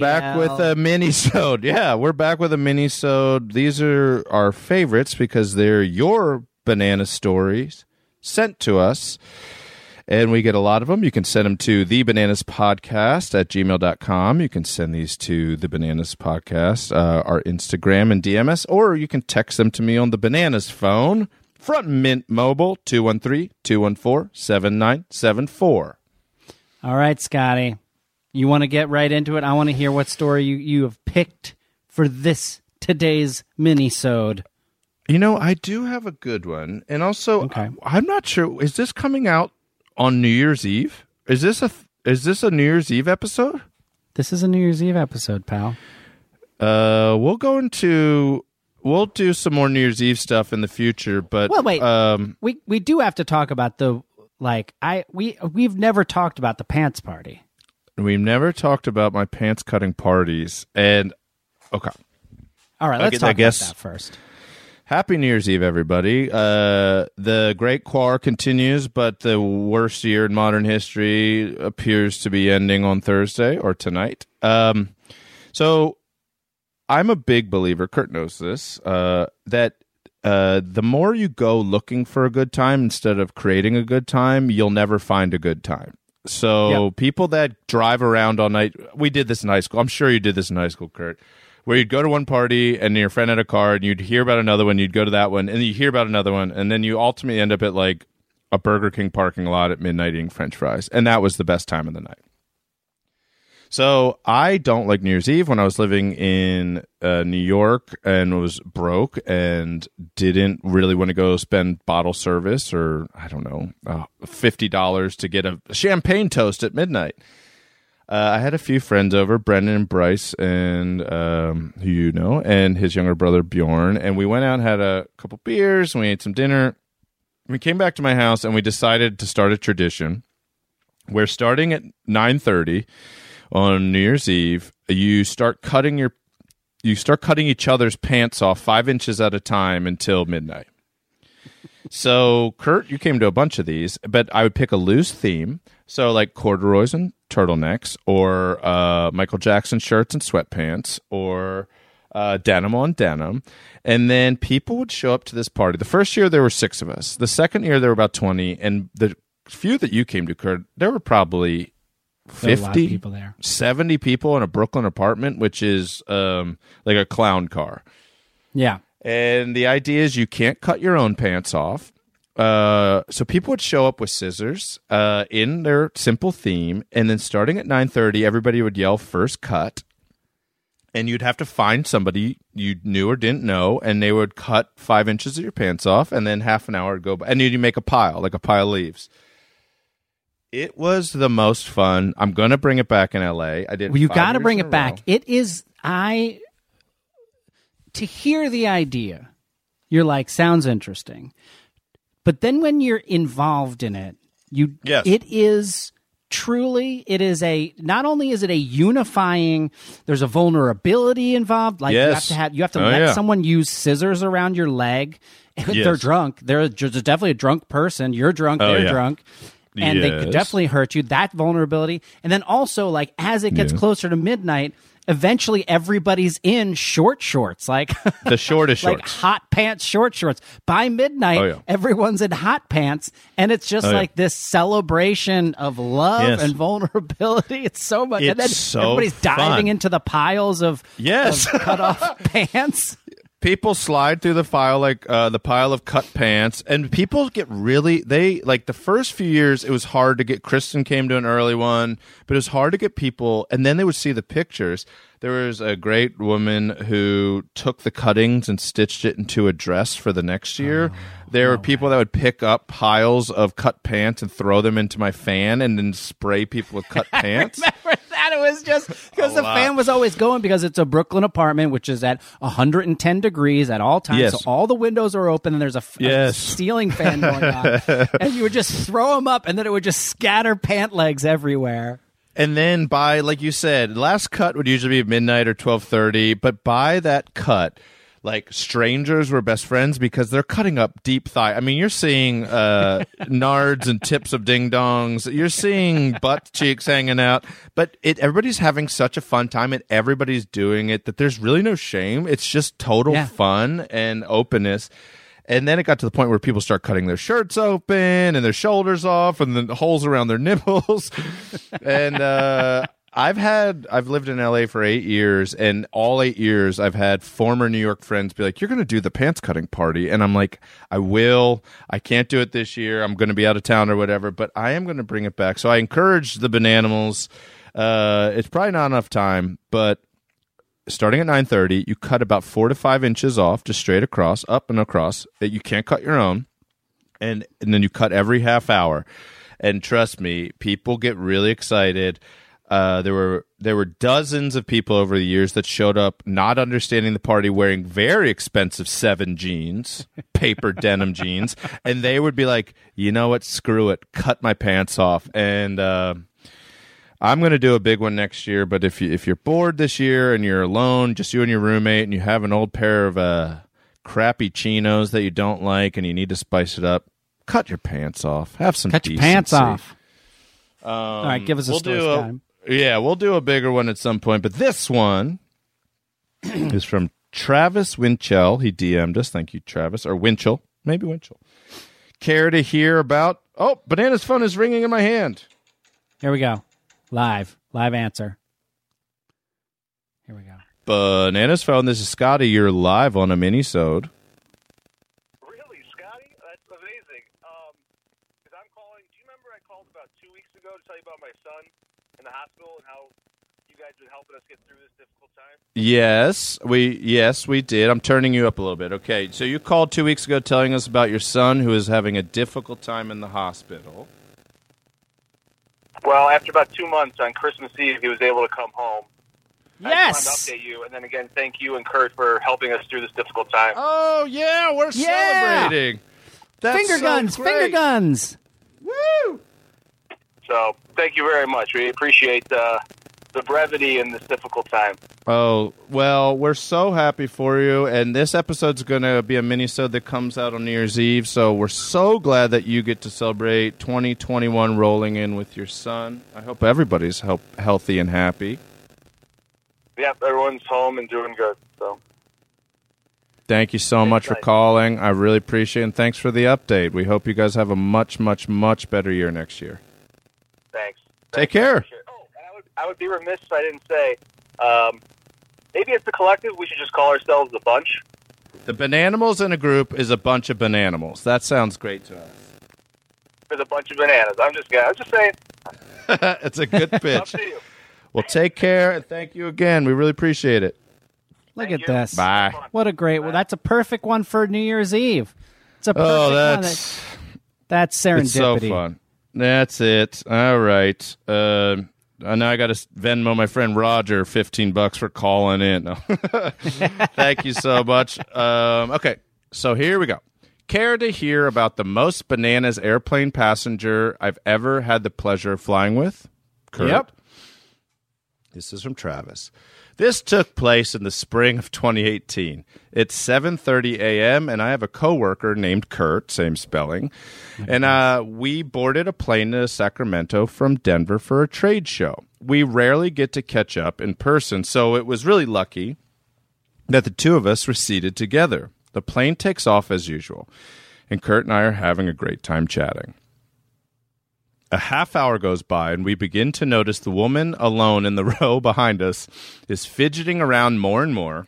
Back with a mini-sode. Yeah, we're back with a mini-sode. These are our favorites because they're your banana stories sent to us. And we get a lot of them. You can send them to the bananas podcast at gmail.com. You can send these to the bananas podcast, uh, our Instagram and DMS, or you can text them to me on the bananas phone. Front Mint Mobile, 213 214 7974. All right, Scotty. You want to get right into it? I want to hear what story you, you have picked for this today's mini-sode. You know, I do have a good one, and also Okay. I, am not sure. Is this coming out on New Year's Eve? Is this a is this a New Year's Eve episode? This is a New Year's Eve episode, pal. Uh, we'll go into we'll do some more New Year's Eve stuff in the future, but Well, wait. Um, We we do have to talk about the like I we we've never talked about the pants party. We've never talked about my pants cutting parties, and okay. All right, let's guess- I talk guess- about that first. Happy New Year's Eve, everybody. Uh, the Great Quar continues, but the worst year in modern history appears to be ending on Thursday or tonight. Um, so I'm a big believer, Kurt knows this, uh, that uh, the more you go looking for a good time instead of creating a good time, you'll never find a good time. So Yep. people that drive around all night, we did this in high school. I'm sure you did this in high school, Kurt where you'd go to one party and your friend had a car and you'd hear about another one, you'd go to that one, and you hear about another one, and then you ultimately end up at like a Burger King parking lot at midnight eating French fries, and that was the best time of the night. So I don't like New Year's Eve. When I was living in uh, New York and was broke and didn't really want to go spend bottle service or I don't know uh, fifty dollars to get a champagne toast at midnight. Uh, I had a few friends over, Brendan and Bryce, and um, who you know, and his younger brother Bjorn, and we went out and had a couple beers, and we ate some dinner. We came back to my house, and we decided to start a tradition. Where starting at nine thirty on New Year's Eve, you start cutting your, you start cutting each other's pants off five inches at a time until midnight. So, Kurt, you came to a bunch of these, but I would pick a loose theme. So, like corduroys and turtlenecks, or uh, Michael Jackson shirts and sweatpants, or uh, denim on denim. And then people would show up to this party. The first year, there were six of us. The second year, there were about 20. And the few that you came to, Kurt, there were probably 50, people there. 70 people in a Brooklyn apartment, which is um, like a clown car. Yeah. And the idea is you can't cut your own pants off. Uh, so people would show up with scissors uh, in their simple theme, and then starting at nine thirty, everybody would yell first cut, and you'd have to find somebody you knew or didn't know, and they would cut five inches of your pants off, and then half an hour would go by, and you'd make a pile like a pile of leaves. It was the most fun. I'm gonna bring it back in LA. I did. Well, you got to bring it back. row. It is I to hear the idea. You're like sounds interesting. But then when you're involved in it, you Yes. it is truly it is a not only is it a unifying there's a vulnerability involved like you have to have you have to Oh, let yeah. someone use scissors around your leg yes. they're drunk they're there's definitely a drunk person you're drunk Oh, they're yeah. drunk and they could definitely hurt you that vulnerability and then also like as it gets Yeah. closer to midnight eventually everybody's in short shorts like The shortest like shorts. hot pants short shorts by midnight Oh, yeah. everyone's in hot pants and it's just Oh, yeah. like this celebration of love Yes. and vulnerability it's so much and then so everybody's diving into the piles of, Yes. of cut off pants people slide through the file like uh, the pile of cut pants and people get really they like the first few years it was hard to get kristen came to an early one but it was hard to get people and then they would see the pictures. There was a great woman who took the cuttings and stitched it into a dress for the next year. There were people that would pick up piles of cut pants and throw them into my fan and then spray people with cut pants It was just because the lot. fan was always going because it's a Brooklyn apartment, which is at 110 degrees at all times. Yes. So all the windows are open and there's a, Yes. ceiling fan going on. and you would just throw them up and then it would just scatter pant legs everywhere. And then by like you said, last cut would usually be midnight or twelve thirty, but by that cut, like strangers were best friends because they're cutting up deep thigh. I mean, you're seeing uh, nards and tips of ding dongs. You're seeing butt cheeks hanging out, but it everybody's having such a fun time and everybody's doing it that there's really no shame. It's just total Yeah. fun and openness. And then it got to the point where people start cutting their shirts open and their shoulders off and the holes around their nipples. and uh, I've had, I've lived in LA for eight years, and all eight years I've had former New York friends be like, You're going to do the pants cutting party. And I'm like, I will. I can't do it this year. I'm going to be out of town or whatever, but I am going to bring it back. So I encourage the Bananimals. Uh, it's probably not enough time, but starting at 9.30 you cut about four to five inches off just straight across up and across that you can't cut your own and and then you cut every half hour and trust me people get really excited uh, there were there were dozens of people over the years that showed up not understanding the party wearing very expensive seven jeans paper denim jeans and they would be like you know what screw it cut my pants off and uh, I'm going to do a big one next year, but if you if you're bored this year and you're alone, just you and your roommate, and you have an old pair of uh, crappy chinos that you don't like, and you need to spice it up, cut your pants off. Have some Cut your pants decency. off. all right, give us a We'll story do a, time. Yeah, we'll do a bigger one at some point, but this one is from Travis Winchell. He DM'd us. Thank you, Travis, or Winchell, maybe Winchell. Care to hear about? Oh, bananas phone is ringing in my hand. Here we go. Live. Live answer. Here we go. Bananas phone. This is Scotty. You're live on a mini-sode. Really, Scotty? That's amazing. Um, because I'm calling. Do you remember I called about two weeks ago to tell you about my son in the hospital and how you guys been helping us get through this difficult time? Yes, we yes we did. I'm turning you up a little bit. Okay, so you called two weeks ago telling us about your son who is having a difficult time in the hospital. Well, after about two months on Christmas Eve, he was able to come home. I just Yes. wanted to update you, and then again, thank you and Kurt for helping us through this difficult time. Oh yeah, we're Yeah. celebrating. That's Finger so guns. great. Finger guns. Woo! So, thank you very much. We appreciate uh, the brevity in this difficult time. Oh well, we're so happy for you, and this episode's going to be a mini-sode that comes out on New Year's Eve. So we're so glad that you get to celebrate 2021 rolling in with your son. I hope everybody's help, healthy and happy. Yep, everyone's home and doing good. So, Thank you so much for calling. I really appreciate it. And thanks for the update. We hope you guys have a much, much, much better year next year. Thanks. Take care. appreciate it. Oh, and I would, I would be remiss if I didn't say, um, maybe as the collective, we should just call ourselves the bunch. The Bananimals in a group is a bunch of Bananimals. That sounds great to us. There's a bunch of bananas. I'm just, I'm just saying. it's a good Up pitch. to you. well, take care and thank you again. We really appreciate it. Look Thank at you. this. Bye. What a great. Well, that's a perfect one for New Year's Eve. It's a perfect Oh, one. that's That- That's serendipity. it's so fun. That's it. All right. Uh, now I got to Venmo my friend Roger fifteen bucks for calling in. No. Thank you so much. Um, okay, so here we go. Care to hear about the most bananas airplane passenger I've ever had the pleasure of flying with? Kurt? Yep. This is from Travis. This took place in the spring of 2018. It's 7:30 a.m. and I have a coworker named Kurt, same spelling, and uh, we boarded a plane to Sacramento from Denver for a trade show. We rarely get to catch up in person, so it was really lucky that the two of us were seated together. The plane takes off as usual, and Kurt and I are having a great time chatting. A half hour goes by, and we begin to notice the woman alone in the row behind us is fidgeting around more and more.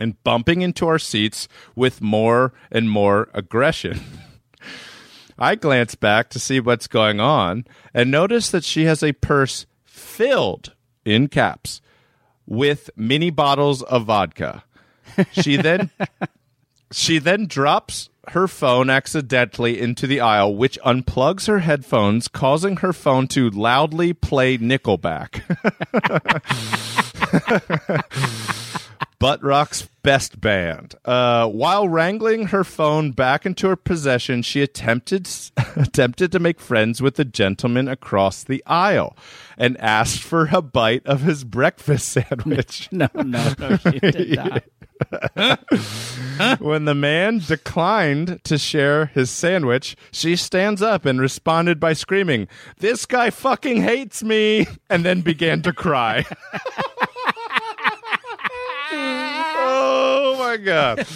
and bumping into our seats with more and more aggression. I glance back to see what's going on and notice that she has a purse filled in caps with mini bottles of vodka. She then she then drops her phone accidentally into the aisle, which unplugs her headphones, causing her phone to loudly play Nickelback. Butt Rock's best band. Uh, while wrangling her phone back into her possession, she attempted attempted to make friends with the gentleman across the aisle and asked for a bite of his breakfast sandwich. No, no, no, she did not. when the man declined to share his sandwich, she stands up and responded by screaming, This guy fucking hates me, and then began to cry. oh my God.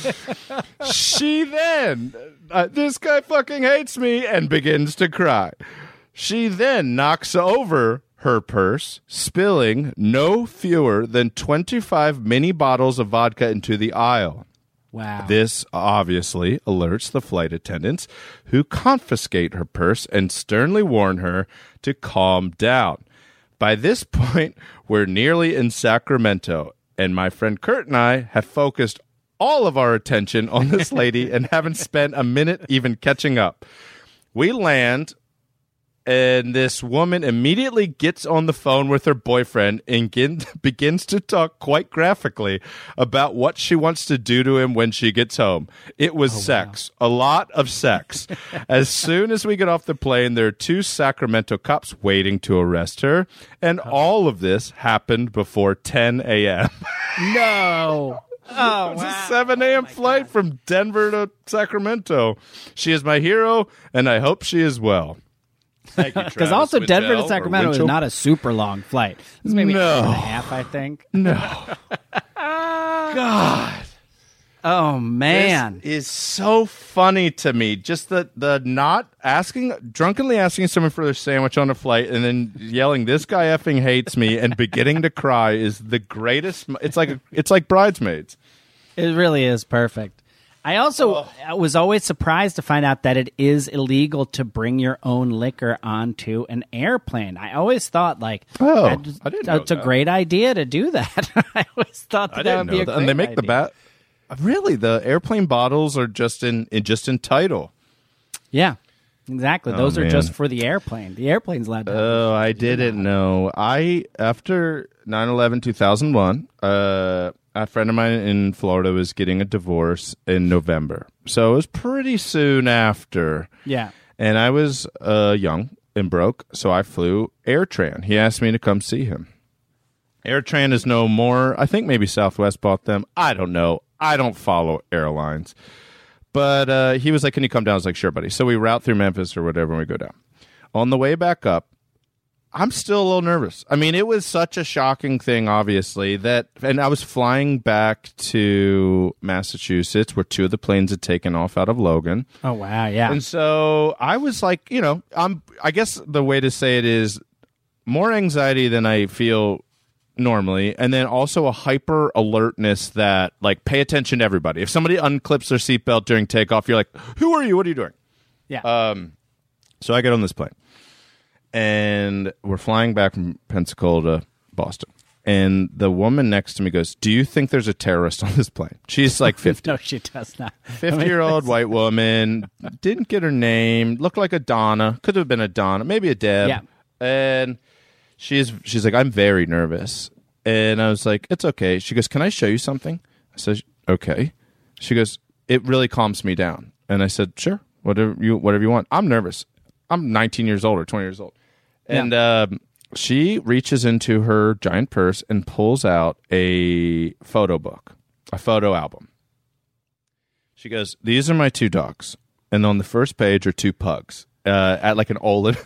She then, uh, this guy fucking hates me, and begins to cry. She then knocks over her purse, spilling no fewer than 25 mini bottles of vodka into the aisle. Wow. This obviously alerts the flight attendants, who confiscate her purse and sternly warn her to calm down. By this point, we're nearly in Sacramento, and my friend Kurt and I have focused all of our attention on this lady and haven't spent a minute even catching up. We land and this woman immediately gets on the phone with her boyfriend and begin, begins to talk quite graphically about what she wants to do to him when she gets home. It was oh, sex, a lot of sex. as soon as we get off the plane, there are two Sacramento cops waiting to arrest her, and all of this happened before 10 a.m. no. Oh, It's a wow. 7 a.m. Oh, flight from Denver to Sacramento. She is my hero, and I hope she is well. Because also Denver to Sacramento is not a super long flight. This is maybe an hour and a half, I think. No. God. Oh man. This is so funny to me. Just the the not asking drunkenly asking someone for their sandwich on a flight and then yelling this guy effing hates me and beginning to cry is the greatest it's like it's like bridesmaids. It really is perfect. I also I was always surprised to find out that it is illegal to bring your own liquor onto an airplane. I always thought like, Oh, I just- I didn't know it's a great idea to do that. I always thought that, that would be a that. great And they make the bat Really, the airplane bottles are just in, in just in title. Yeah, exactly. Those are just for the airplane. The airplane's allowed to. Oh, I didn't know. I after 9/11/2001, uh a friend of mine in Florida was getting a divorce in November. So it was pretty soon after. yeah. And I was uh young and broke, so I flew AirTran. He asked me to come see him. AirTran is no more. I think maybe Southwest bought them. I don't know. I don't follow airlines. But uh, he was like, "Can you come down?" I was like, "Sure, buddy." So we route through Memphis or whatever, and we go down. On the way back up, I'm still a little nervous. I mean, it was such a shocking thing, obviously, that, and I was flying back to Massachusetts, where two of the planes had taken off out of Logan. Oh wow. Yeah. And so I was like, you know, I'm I guess the way to say it is more anxiety than I feel normally and then also a hyper alertness that like pay attention to everybody. If somebody unclips their seatbelt during takeoff, you're like, "Who are you? What are you doing?" yeah. um So I get on this plane, and we're flying back from Pensacola to Boston. And the woman next to me goes, "Do you think there's a terrorist on this plane?" She's like 50. no, she does not. 50 year old white woman didn't get her name looked like a donna could have been a donna maybe a deb Yeah. and she's she's like i'm very nervous and i was like it's okay she goes can i show you something i said okay she goes it really calms me down and i said sure whatever you whatever you want i'm nervous i'm 19 years old or 20 years old and um, she reaches into her giant purse and pulls out a photo book a photo album she goes, "These are my two dogs, and on the first page are two pugs uh, at like an Olan,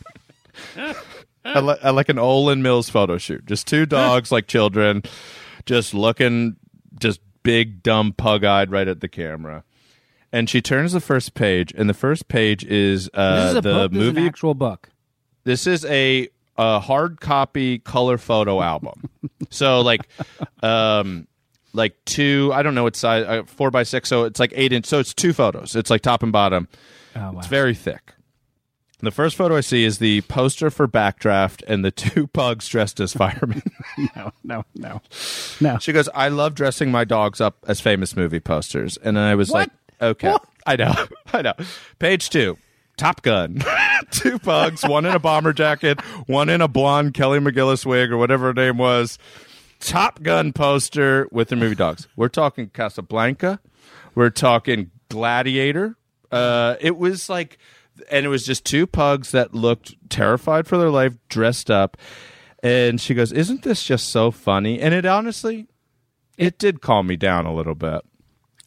at, li- at like an Olan Mills photo shoot. Just two dogs like children, just looking, just big, dumb, pug-eyed right at the camera." And she turns the first page, and the first page is uh, is the book. This is movie. an actual book. This is a, a hard copy color photo album. so like, um, like two. I don't know what size. Uh, four by six. So it's like eight inch. So it's two photos. It's like top and bottom. Oh wow. It's very thick. The first photo I see is the poster for Backdraft and the two pugs dressed as firemen. no, no, no, no. she goes, "I love dressing my dogs up as famous movie posters," and I was What? like, "Okay, What? I know, I know." Page two. Top Gun. Two pugs, one in a bomber jacket, one in a blonde Kelly McGillis wig or whatever her name was. Top Gun poster with the movie dogs. We're talking Casablanca. We're talking Gladiator. Uh, it was like, and it was just two pugs that looked terrified for their life, dressed up. And she goes, "Isn't this just so funny?" And it honestly, it did calm me down a little bit.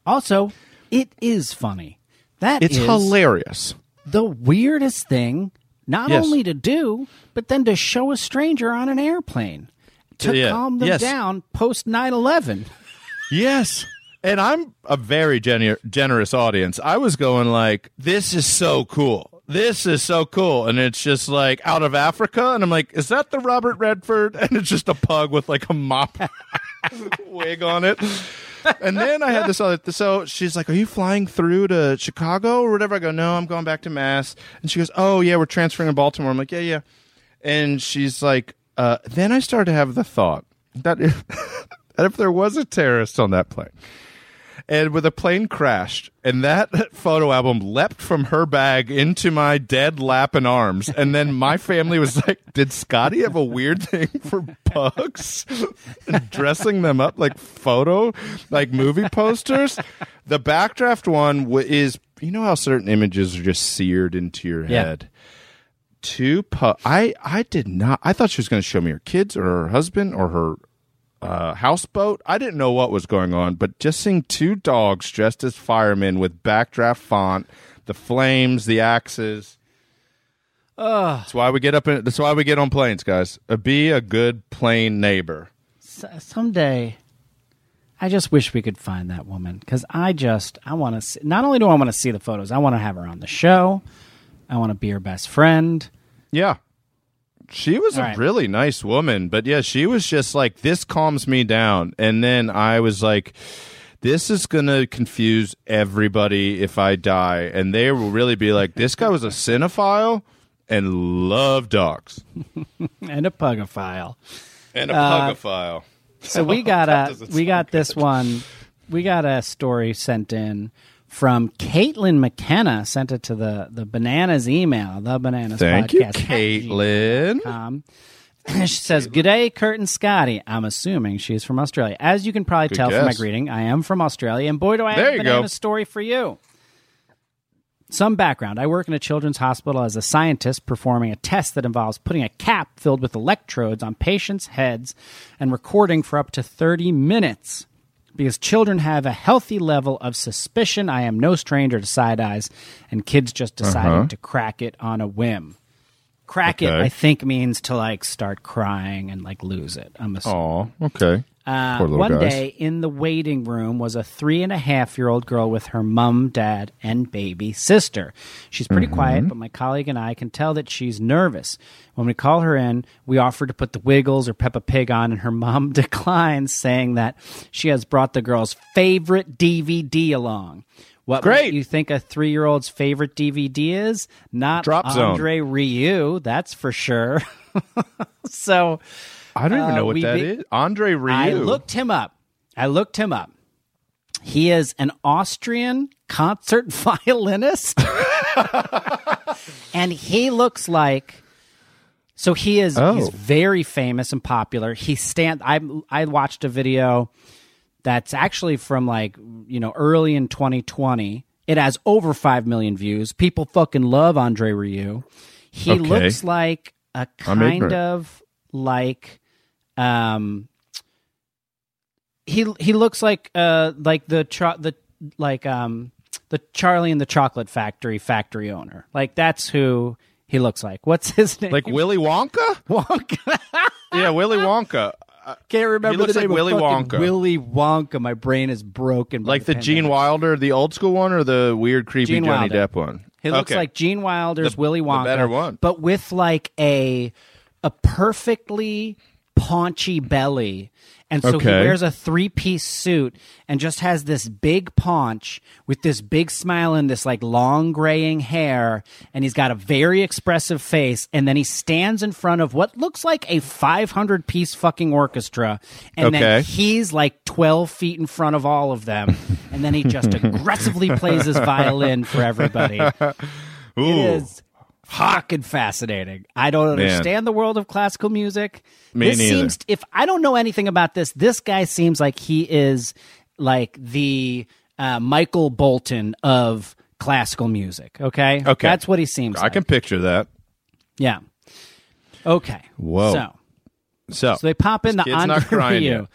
Also, it is funny. That It's is hilarious. The weirdest thing, not Yes. only to do, but then to show a stranger on an airplane to Yeah. calm them Yes. down post 9-11. Yes. And I'm a very gener- generous audience. I was going like, this is so cool. This is so cool. And it's just like out of Africa. And I'm like, is that the Robert Redford? And it's just a pug with like a mop wig on it. And then I had this other, so she's like, are you flying through to Chicago or whatever? I go, no, I'm going back to Mass. And she goes, oh, yeah, we're transferring to Baltimore. I'm like, yeah, yeah. And she's like, uh, then I started to have the thought that if, that if there was a terrorist on that plane, and with a plane crashed, and that photo album leapt from her bag into my dead lap and arms, and then my family was like, "Did Scotty have a weird thing for and dressing them up like photo, like movie posters?" The backdraft one w- is, you know how certain images are just seared into your Yeah. head two pu- I I did not. I thought she was going to show me her kids or her husband or her uh, houseboat. I didn't know what was going on, but just seeing two dogs dressed as firemen with backdraft font, the flames, the axes. That's why we get up. In, that's why we get on planes, guys. Uh, be a good plane neighbor. S- someday, I just wish we could find that woman because I just I want to. Not only do I want to see the photos, I want to have her on the show. I want to be her best friend. Yeah. She was All a right. really nice woman, but yeah, she was just like, this calms me down. And then I was like, this is going to confuse everybody if I die. And they will really be like, this guy was a cinephile and loved dogs and a pugophile. and a Uh, pugophile. So we got a we got this one. We got a story sent in from Caitlin McKenna. Sent it to the the bananas email. The bananas. Thank you, podcast at Caitlin. she says, "Good day, Kurt and Scotty. I'm assuming she's from Australia. As you can probably Good tell from my greeting, I am from Australia, and boy, do I have a banana go. story for you." Some background. I work in a children's hospital as a scientist performing a test that involves putting a cap filled with electrodes on patients' heads and recording for up to 30 minutes. Because children have a healthy level of suspicion, I am no stranger to side eyes, and kids just decided Uh-huh. to crack it on a whim. Crack it, I think, means to like start crying and like lose it. I'm assuming. Oh, okay. Uh, one guys. day in the waiting room was a three and a half year old girl with her mom, dad, and baby sister. She's pretty Mm-hmm. quiet, but my colleague and I can tell that she's nervous. When we call her in, we offer to put the Wiggles or Peppa Pig on, and her mom declines, saying that she has brought the girl's favorite DVD along. What Great. you think a three year old's favorite DVD is? Not Drop Zone. Andre Rieu, that's for sure. so I don't even Uh, know what we that be- is. Andre Rieu. I looked him up. I looked him up. He is an Austrian concert violinist. and he looks like so he is Oh. he's very famous and popular. He stand I I watched a video that's actually from like, you know, early in 2020. It has over 5 million views. People fucking love Andre Rieu. He Okay. looks like a kind of like um he he looks like uh like the cho- the like um the Charlie and the Chocolate Factory factory owner. Like that's who he looks like. What's his name? like Willy Wonka? Wonka. yeah, Willy Wonka. Uh, Can't remember He looks the like name Willy Wonka. Willy Wonka. My brain is broken. like the Gene. Wilder, the old school one, or the weird, creepy Gene Johnny Wilder. Depp one? He looks Okay. like Gene Wilder's The- Willy the Wonka, better one. but with like a a perfectly paunchy belly And so Okay. he wears a three piece suit and just has this big paunch with this big smile and this like long graying hair. And he's got a very expressive face. And then he stands in front of what looks like a 500 piece fucking orchestra. And Okay. then he's like 12 feet in front of all of them. and then he just aggressively plays his violin for everybody. Ooh. It is fucking fascinating. I don't understand the world of classical music. Me this neither. seems if I don't know anything about this, this guy seems like he is like the uh, Michael Bolton of classical music. Okay, Okay. that's what he seems. Like. I like. can picture that. yeah. Okay. Whoa. So, So, so they pop in the Andre Rieu.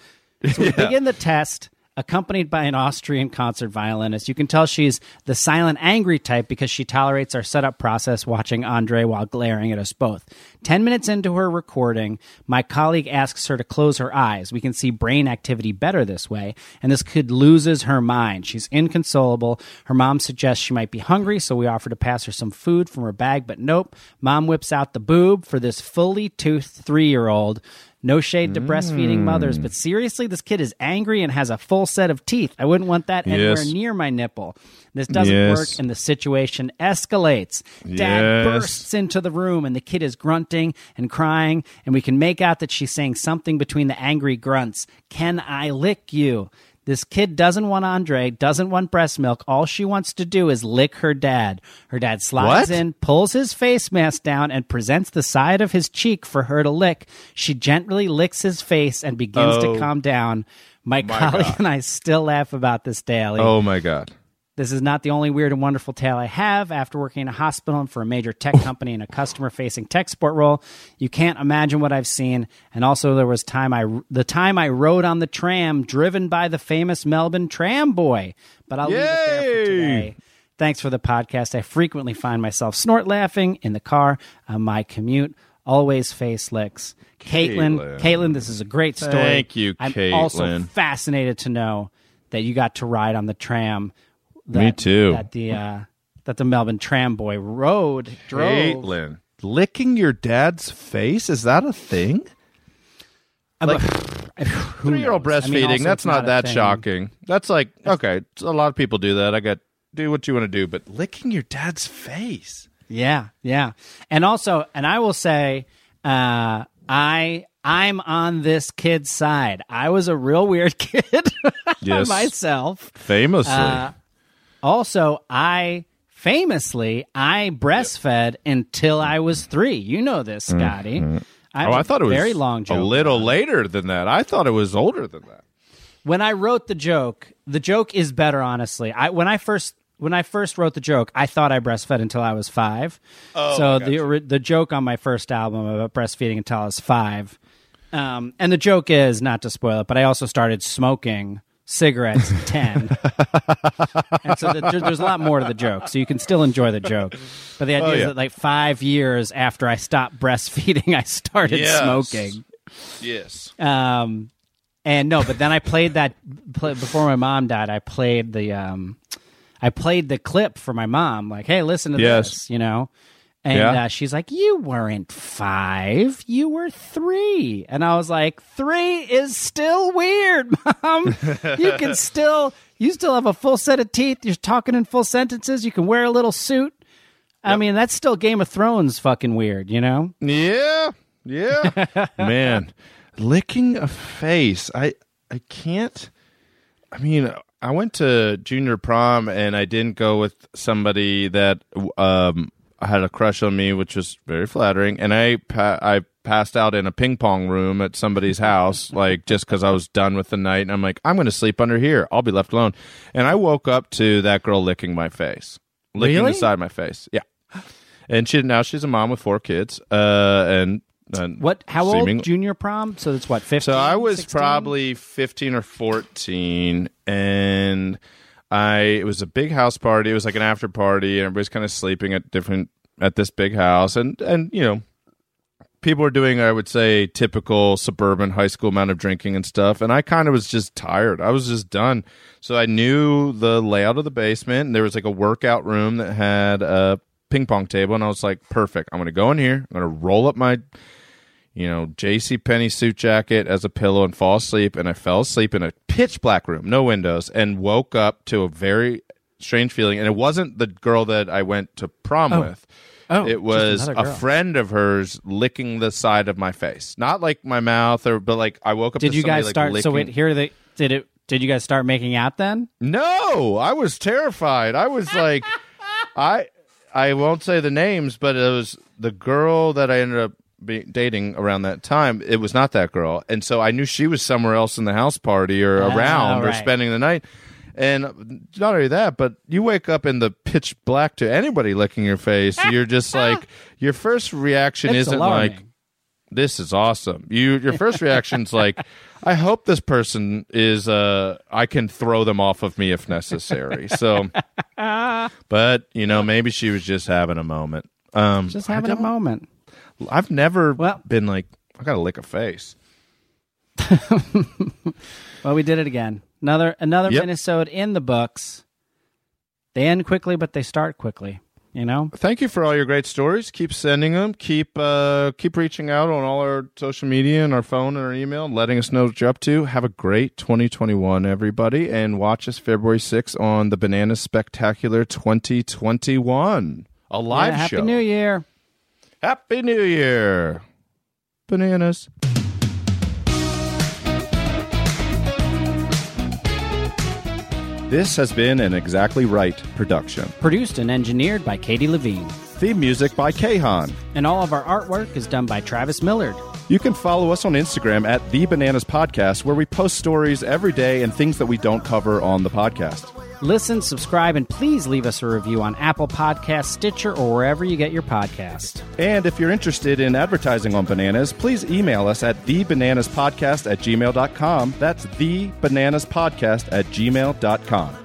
So we begin the test, accompanied by an Austrian concert violinist. You can tell she's the silent, angry type because she tolerates our setup process, watching Andre while glaring at us both. Ten minutes into her recording, my colleague asks her to close her eyes. We can see brain activity better this way, and this kid loses her mind. She's inconsolable. Her mom suggests she might be hungry, so we offer to pass her some food from her bag, but nope. Mom whips out the boob for this fully toothed three year old. No shade to breastfeeding mothers, mm. but seriously, this kid is angry and has a full set of teeth. I wouldn't want that anywhere Yes. near my nipple. This doesn't Yes. work, and the situation escalates. Dad Yes. bursts into the room, and the kid is grunting and crying, and we can make out that she's saying something between the angry grunts. Can I lick you? This kid doesn't want Andre, doesn't want breast milk. All she wants to do is lick her dad. Her dad slides What? in, pulls his face mask down, and presents the side of his cheek for her to lick. She gently licks his face and begins Oh. to calm down. My, colleague God. and I still laugh about this daily. oh my god. This is not the only weird and wonderful tale I have. After working in a hospital and for a major tech oh. company in a customer facing tech support role, you can't imagine what I've seen. And also, there was time I the time I rode on the tram driven by the famous Melbourne tram boy. But I'll leave it there for today. Thanks for the podcast. I frequently find myself snort laughing in the car on my commute. Always face licks. Caitlin, Caitlin. Caitlin, this is a great story. Thank you, I'm also fascinated to know that you got to ride on the tram. That, Me too. That the uh, that the Melbourne tram boy rode drove. Caitlin. Licking your dad's face? Is that a thing? I'm Like, Three year old knows? I mean, breastfeeding, that's it's not, that thing. shocking. That's like, okay, a lot of people do that. I got, do what you want to do, but licking your dad's face. Yeah, yeah, and also, and I will say, uh, I I'm on this kid's side. I was a real weird kid Yes. myself. Famously. Uh, also, I famously I breastfed until I was three. You know this, Scotty. oh, have I thought it was very long joke. a little later than that. I thought it was older than that. when I wrote the joke, the joke is better. Honestly, I when I first when I first wrote the joke, I thought I breastfed until I was five. Oh, so gotcha. the the joke on my first album about breastfeeding until I was five, um, and the joke is not to spoil it, but I also started smoking cigarettes at ten, and so the, there's a lot more to the joke. So you can still enjoy the joke, but the idea Oh, is that like five years after I stopped breastfeeding, I started Yes. smoking. Yes. Um, and no, but then I played that play, before my mom died. I played the um, I played the clip for my mom. Like, hey, listen to Yes. this, you know. And Yeah. uh, she's like, "You weren't five, you were three. And I was like, three is still weird, mom. you can still, you still have a full set of teeth. You're talking in full sentences. You can wear a little suit. I mean, that's still Game of Thrones fucking weird, you know? Yeah. Yeah. Man, licking a face. I I can't I mean, I went to junior prom and I didn't go with somebody that um had a crush on me, which was very flattering, and I pa- I passed out in a ping pong room at somebody's house like just cuz I was done with the night and I'm like, I'm going to sleep under here. I'll be left alone. And I woke up to that girl licking my face. Licking Really? the side of my face. Yeah. And she now she's a mom with four kids. Uh and and What? How seeming- old? Junior prom? So that's what? Fifteen. So I was 16? probably 15 or 14 and I it was a big house party. It was like an after party and everybody's kind of sleeping at different at this big house and and you know people were doing I would say typical suburban high school amount of drinking and stuff and I kind of was just tired. I was just done. So I knew the layout of the basement and there was like a workout room that had a ping pong table and I was like perfect. I'm to go in here. I'm to roll up my you know, J.C. Penney suit jacket as a pillow and fall asleep. And I fell asleep in a pitch black room, no windows, and woke up to a very strange feeling. And it wasn't the girl that I went to prom Oh. with. Oh, it was a friend of hers licking the side of my face, not like my mouth or, but like I woke up. Did to you somebody, guys like, start? So wait, here they did it. Did you guys start making out then? No, I was terrified. I was like, I I won't say the names, but it was the girl that I ended up be- dating around that time. It was not that girl, and so I knew she was somewhere else in the house party or Ah, around or spending the night. And not only that, but you wake up in the pitch black to anybody licking your face. You're just like your first reaction It's isn't alarming. like this is awesome. You your first reaction's like, I hope this person is uh I can throw them off of me if necessary. So but you know, maybe she was just having a moment. Um just having a moment. I've never Well- been like I gotta lick a face. Well, we did it again. Another another Yep. mini-sode in the books. They end quickly, but they start quickly. You know. Thank you for all your great stories. Keep sending them. Keep uh keep reaching out on all our social media and our phone and our email and letting us know what you're up to. Have a great 2021, everybody, and watch us February 6th on the Banana Spectacular 2021. A live Yeah, Happy show. New Year. Happy New Year. Bananas. This has been an Exactly Right production. Produced and engineered by Katie Levine. Theme music by Kahan. And all of our artwork is done by Travis Millard. You can follow us on Instagram at The Bananas Podcast, where we post stories every day and things that we don't cover on the podcast. Listen, subscribe, and please leave us a review on Apple Podcasts, Stitcher, or wherever you get your podcast. And if you're interested in advertising on Bananas, please email us at thebananaspodcast at gmail.com. That's thebananaspodcast at gmail.com.